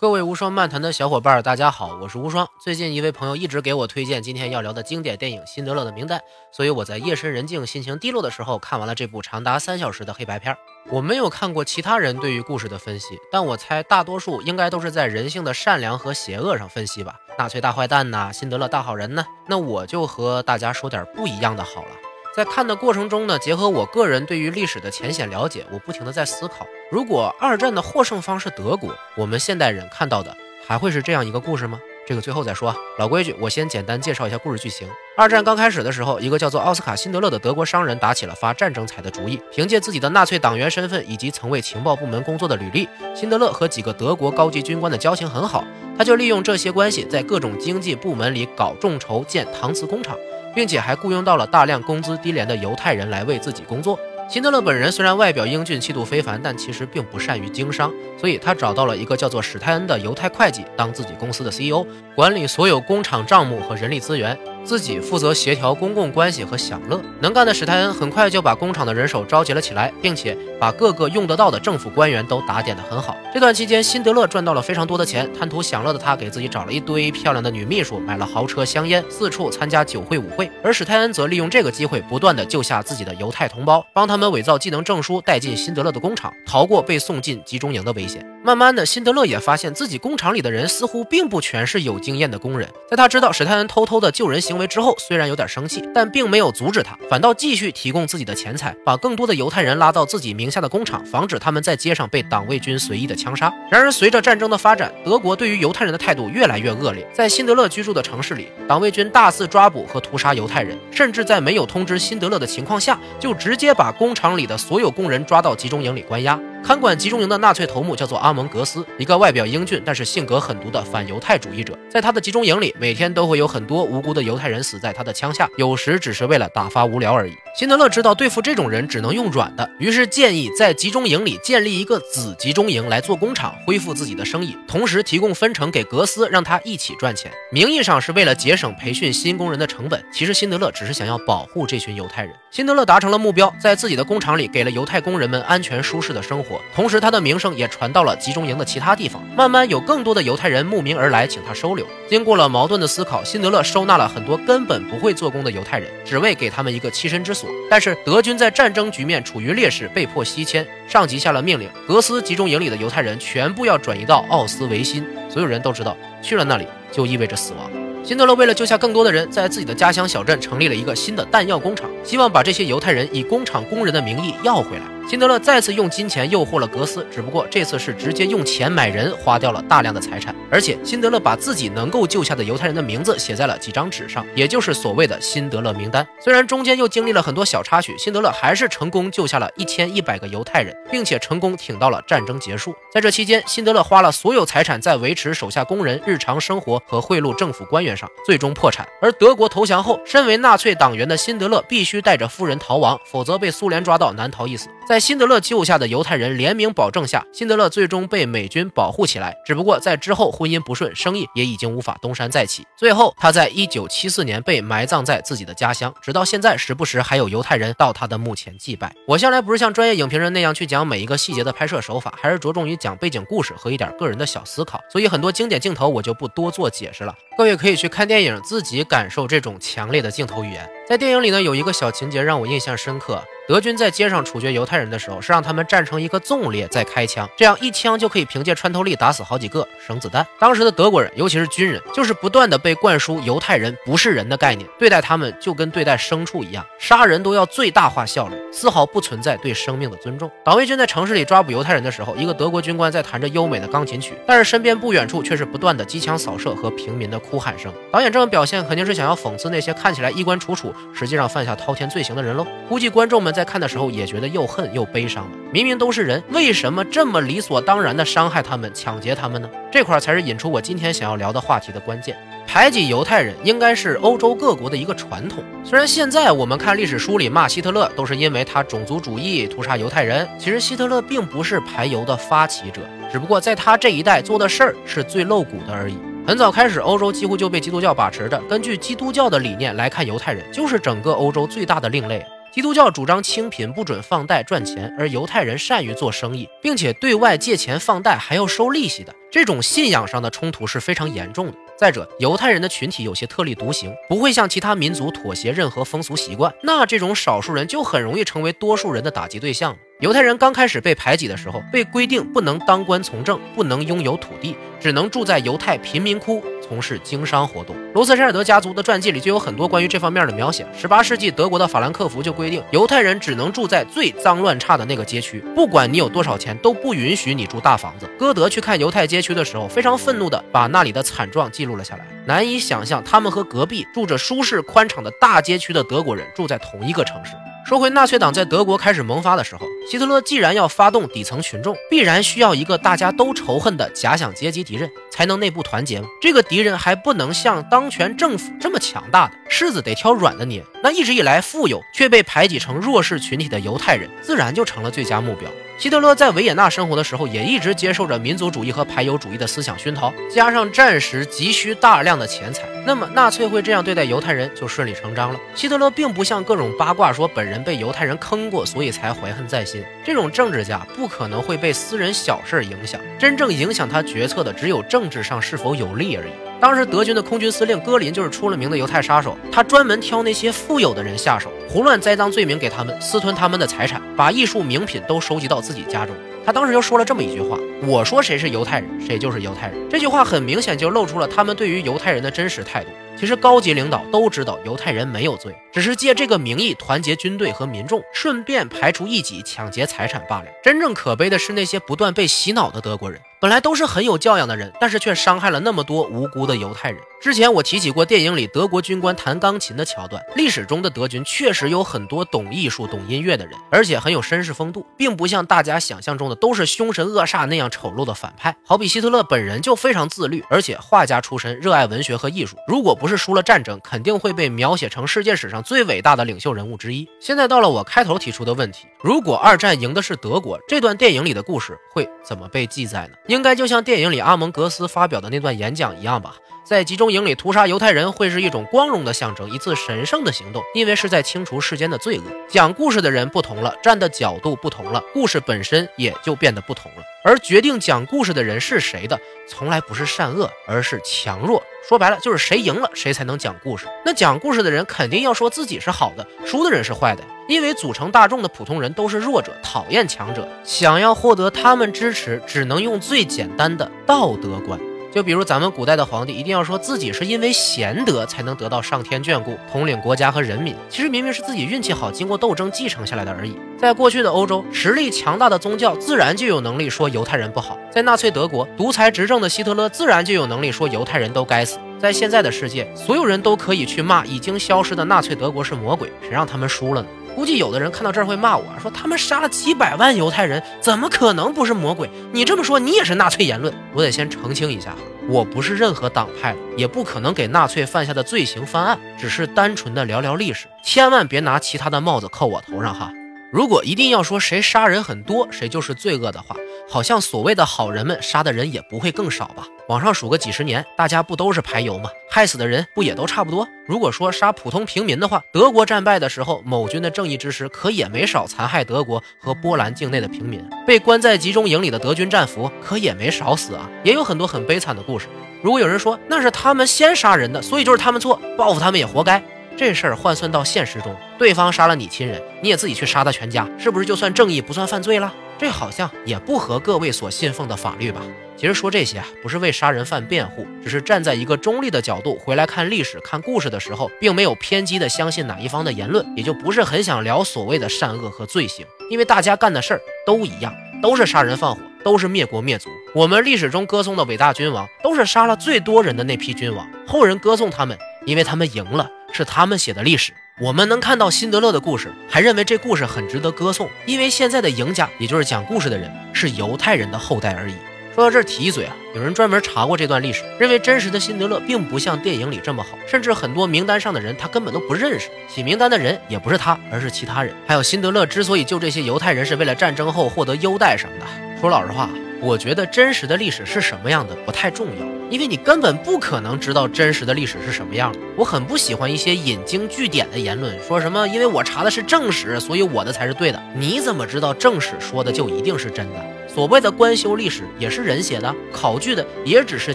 各位无双漫谈的小伙伴，大家好，我是无双。最近一位朋友一直给我推荐今天要聊的经典电影《辛德勒的名单》，所以我在夜深人静、心情低落的时候看完了这部长达三小时的黑白片。我没有看过其他人对于故事的分析，但我猜大多数应该都是在人性的善良和邪恶上分析吧。纳粹大坏蛋呐，辛德勒大好人呢？那我就和大家说点不一样的好了。在看的过程中呢，结合我个人对于历史的浅显了解，我不停的在思考：如果二战的获胜方是德国，我们现代人看到的还会是这样一个故事吗？这个最后再说。老规矩，我先简单介绍一下故事剧情。二战刚开始的时候，一个叫做奥斯卡·辛德勒的德国商人打起了发战争财的主意。凭借自己的纳粹党员身份以及曾为情报部门工作的履历，辛德勒和几个德国高级军官的交情很好，他就利用这些关系，在各种经济部门里搞众筹建搪瓷工厂。并且还雇佣到了大量工资低廉的犹太人来为自己工作。辛德勒本人虽然外表英俊、气度非凡，但其实并不善于经商，所以他找到了一个叫做史泰恩的犹太会计当自己公司的 CEO，管理所有工厂账目和人力资源。自己负责协调公共关系和享乐，能干的史泰恩很快就把工厂的人手召集了起来，并且把各个用得到的政府官员都打点得很好。这段期间，辛德勒赚到了非常多的钱，贪图享乐的他给自己找了一堆漂亮的女秘书，买了豪车、香烟，四处参加酒会、舞会。而史泰恩则利用这个机会，不断的救下自己的犹太同胞，帮他们伪造技能证书，带进辛德勒的工厂，逃过被送进集中营的危险。慢慢的，辛德勒也发现自己工厂里的人似乎并不全是有经验的工人。在他知道史泰恩偷偷的救人。行为之后，虽然有点生气，但并没有阻止他，反倒继续提供自己的钱财，把更多的犹太人拉到自己名下的工厂，防止他们在街上被党卫军随意的枪杀。然而，随着战争的发展，德国对于犹太人的态度越来越恶劣。在辛德勒居住的城市里，党卫军大肆抓捕和屠杀犹太人，甚至在没有通知辛德勒的情况下，就直接把工厂里的所有工人抓到集中营里关押。看管集中营的纳粹头目叫做阿蒙格斯，一个外表英俊但是性格狠毒的反犹太主义者。在他的集中营里，每天都会有很多无辜的犹太人死在他的枪下，有时只是为了打发无聊而已。辛德勒知道对付这种人只能用软的，于是建议在集中营里建立一个子集中营来做工厂，恢复自己的生意，同时提供分成给格斯，让他一起赚钱。名义上是为了节省培训新工人的成本，其实辛德勒只是想要保护这群犹太人。辛德勒达成了目标，在自己的工厂里给了犹太工人们安全舒适的生活，同时他的名声也传到了集中营的其他地方。慢慢有更多的犹太人慕名而来，请他收留。经过了矛盾的思考，辛德勒收纳了很多根本不会做工的犹太人，只为给他们一个栖身之所。但是德军在战争局面处于劣势，被迫西迁。上级下了命令，格斯集中营里的犹太人全部要转移到奥斯维辛。所有人都知道，去了那里就意味着死亡。辛德勒为了救下更多的人，在自己的家乡小镇成立了一个新的弹药工厂，希望把这些犹太人以工厂工人的名义要回来。辛德勒再次用金钱诱惑了格斯，只不过这次是直接用钱买人，花掉了大量的财产。而且辛德勒把自己能够救下的犹太人的名字写在了几张纸上，也就是所谓的辛德勒名单。虽然中间又经历了很多小插曲，辛德勒还是成功救下了一千一百个犹太人，并且成功挺到了战争结束。在这期间，辛德勒花了所有财产在维持手下工人日常生活和贿赂政府官员上，最终破产。而德国投降后，身为纳粹党员的辛德勒必须带着夫人逃亡，否则被苏联抓到难逃一死。在辛德勒救下的犹太人联名保证下，辛德勒最终被美军保护起来。只不过在之后婚姻不顺，生意也已经无法东山再起。最后，他在一九七四年被埋葬在自己的家乡，直到现在，时不时还有犹太人到他的墓前祭拜。我向来不是像专业影评人那样去讲每一个细节的拍摄手法，还是着重于讲背景故事和一点个人的小思考。所以很多经典镜头我就不多做解释了，各位可以去看电影，自己感受这种强烈的镜头语言。在电影里呢，有一个小情节让我印象深刻。德军在街上处决犹太人的时候，是让他们站成一个纵列再开枪，这样一枪就可以凭借穿透力打死好几个，省子弹。当时的德国人，尤其是军人，就是不断的被灌输犹太人不是人的概念，对待他们就跟对待牲畜一样，杀人都要最大化效率，丝毫不存在对生命的尊重。党卫军在城市里抓捕犹太人的时候，一个德国军官在弹着优美的钢琴曲，但是身边不远处却是不断的机枪扫射和平民的哭喊声。导演这么表现，肯定是想要讽刺那些看起来衣冠楚楚，实际上犯下滔天罪行的人喽。估计观众们在看的时候也觉。得又恨又悲伤了。明明都是人，为什么这么理所当然的伤害他们、抢劫他们呢？这块才是引出我今天想要聊的话题的关键。排挤犹太人应该是欧洲各国的一个传统。虽然现在我们看历史书里骂希特勒都是因为他种族主义屠杀犹太人，其实希特勒并不是排犹的发起者，只不过在他这一代做的事儿是最露骨的而已。很早开始，欧洲几乎就被基督教把持着。根据基督教的理念来看，犹太人就是整个欧洲最大的另类。基督教主张清贫，不准放贷赚钱，而犹太人善于做生意，并且对外借钱放贷还要收利息的，这种信仰上的冲突是非常严重的。再者，犹太人的群体有些特立独行，不会向其他民族妥协任何风俗习惯，那这种少数人就很容易成为多数人的打击对象。犹太人刚开始被排挤的时候，被规定不能当官从政，不能拥有土地，只能住在犹太贫民窟，从事经商活动。罗斯柴尔德家族的传记里就有很多关于这方面的描写。十八世纪德国的法兰克福就规定，犹太人只能住在最脏乱差的那个街区，不管你有多少钱，都不允许你住大房子。歌德去看犹太街区的时候，非常愤怒地把那里的惨状记录了下来。难以想象，他们和隔壁住着舒适宽敞的大街区的德国人住在同一个城市。说回纳粹党在德国开始萌发的时候，希特勒既然要发动底层群众，必然需要一个大家都仇恨的假想阶级敌人，才能内部团结？这个敌人还不能像当权政府这么强大的，柿子得挑软的捏。那一直以来富有却被排挤成弱势群体的犹太人，自然就成了最佳目标。希特勒在维也纳生活的时候，也一直接受着民族主义和排犹主义的思想熏陶，加上战时急需大量的钱财，那么纳粹会这样对待犹太人就顺理成章了。希特勒并不像各种八卦说本人被犹太人坑过，所以才怀恨在心。这种政治家不可能会被私人小事影响，真正影响他决策的只有政治上是否有利而已。当时德军的空军司令戈林就是出了名的犹太杀手，他专门挑那些富有的人下手，胡乱栽赃罪名给他们，私吞他们的财产，把艺术名品都收集到自己家中。他当时就说了这么一句话：“我说谁是犹太人，谁就是犹太人。”这句话很明显就露出了他们对于犹太人的真实态度。其实高级领导都知道犹太人没有罪，只是借这个名义团结军队和民众，顺便排除异己、抢劫财产罢了。真正可悲的是那些不断被洗脑的德国人。本来都是很有教养的人，但是却伤害了那么多无辜的犹太人。之前我提起过电影里德国军官弹钢琴的桥段，历史中的德军确实有很多懂艺术、懂音乐的人，而且很有绅士风度，并不像大家想象中的都是凶神恶煞那样丑陋的反派。好比希特勒本人就非常自律，而且画家出身，热爱文学和艺术。如果不是输了战争，肯定会被描写成世界史上最伟大的领袖人物之一。现在到了我开头提出的问题：如果二战赢的是德国，这段电影里的故事会怎么被记载呢？应该就像电影里阿蒙格斯发表的那段演讲一样吧，在集中营里屠杀犹太人会是一种光荣的象征，一次神圣的行动，因为是在清除世间的罪恶。讲故事的人不同了，站的角度不同了，故事本身也就变得不同了。而决定讲故事的人是谁的，从来不是善恶，而是强弱。说白了，就是谁赢了，谁才能讲故事。那讲故事的人肯定要说自己是好的，输的人是坏的，因为组成大众的普通人都是弱者，讨厌强者，想要获得他们支持，只能用最简单的道德观。就比如咱们古代的皇帝，一定要说自己是因为贤德才能得到上天眷顾，统领国家和人民。其实明明是自己运气好，经过斗争继承下来的而已。在过去的欧洲，实力强大的宗教自然就有能力说犹太人不好；在纳粹德国，独裁执政的希特勒自然就有能力说犹太人都该死。在现在的世界，所有人都可以去骂已经消失的纳粹德国是魔鬼，谁让他们输了呢？估计有的人看到这儿会骂我说：“他们杀了几百万犹太人，怎么可能不是魔鬼？你这么说，你也是纳粹言论。”我得先澄清一下，我不是任何党派的，也不可能给纳粹犯下的罪行翻案，只是单纯的聊聊历史，千万别拿其他的帽子扣我头上哈。如果一定要说谁杀人很多，谁就是罪恶的话，好像所谓的好人们杀的人也不会更少吧？往上数个几十年，大家不都是排油吗？害死的人不也都差不多？如果说杀普通平民的话，德国战败的时候，某军的正义之师可也没少残害德国和波兰境内的平民。被关在集中营里的德军战俘可也没少死啊，也有很多很悲惨的故事。如果有人说那是他们先杀人的，所以就是他们错，报复他们也活该。这事儿换算到现实中，对方杀了你亲人，你也自己去杀他全家，是不是就算正义不算犯罪了？这好像也不合各位所信奉的法律吧？其实说这些啊，不是为杀人犯辩护，只是站在一个中立的角度回来看历史、看故事的时候，并没有偏激的相信哪一方的言论，也就不是很想聊所谓的善恶和罪行，因为大家干的事儿都一样，都是杀人放火，都是灭国灭族。我们历史中歌颂的伟大君王，都是杀了最多人的那批君王，后人歌颂他们，因为他们赢了。是他们写的历史，我们能看到辛德勒的故事，还认为这故事很值得歌颂，因为现在的赢家，也就是讲故事的人，是犹太人的后代而已。说到这儿提一嘴啊，有人专门查过这段历史，认为真实的辛德勒并不像电影里这么好，甚至很多名单上的人他根本都不认识，写名单的人也不是他，而是其他人。还有辛德勒之所以救这些犹太人，是为了战争后获得优待什么的。说老实话。我觉得真实的历史是什么样的不太重要，因为你根本不可能知道真实的历史是什么样的。我很不喜欢一些引经据典的言论，说什么因为我查的是正史，所以我的才是对的。你怎么知道正史说的就一定是真的？所谓的官修历史也是人写的，考据的也只是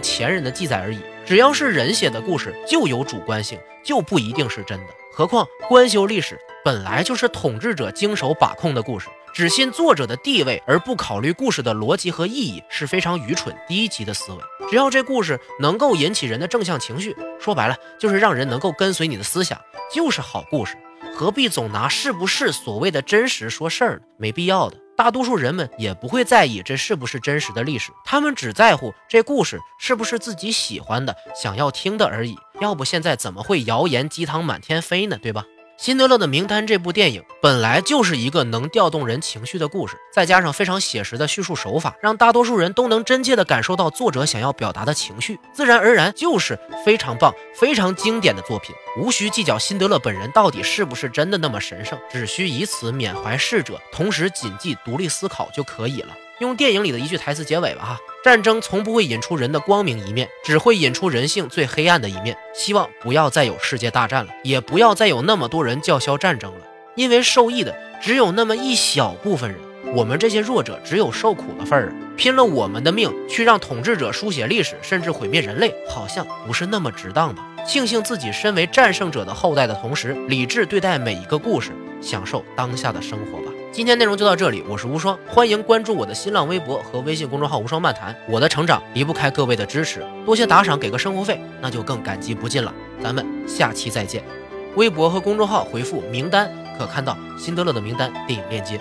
前人的记载而已。只要是人写的故事，就有主观性，就不一定是真的。何况官修历史本来就是统治者经手把控的故事，只信作者的地位而不考虑故事的逻辑和意义，是非常愚蠢低级的思维。只要这故事能够引起人的正向情绪，说白了就是让人能够跟随你的思想，就是好故事。何必总拿是不是所谓的真实说事儿呢？没必要的。大多数人们也不会在意这是不是真实的历史，他们只在乎这故事是不是自己喜欢的、想要听的而已。要不现在怎么会谣言鸡汤满天飞呢？对吧？《辛德勒的名单》这部电影本来就是一个能调动人情绪的故事，再加上非常写实的叙述手法，让大多数人都能真切地感受到作者想要表达的情绪，自然而然就是非常棒、非常经典的作品。无需计较辛德勒本人到底是不是真的那么神圣，只需以此缅怀逝者，同时谨记独立思考就可以了。用电影里的一句台词结尾吧哈，战争从不会引出人的光明一面，只会引出人性最黑暗的一面。希望不要再有世界大战了，也不要再有那么多人叫嚣战争了，因为受益的只有那么一小部分人，我们这些弱者只有受苦的份儿啊！拼了我们的命去让统治者书写历史，甚至毁灭人类，好像不是那么值当吧？庆幸自己身为战胜者的后代的同时，理智对待每一个故事，享受当下的生活吧。今天内容就到这里，我是无双，欢迎关注我的新浪微博和微信公众号无双漫谈。我的成长离不开各位的支持，多些打赏给个生活费，那就更感激不尽了。咱们下期再见。微博和公众号回复名单可看到辛德勒的名单电影链接。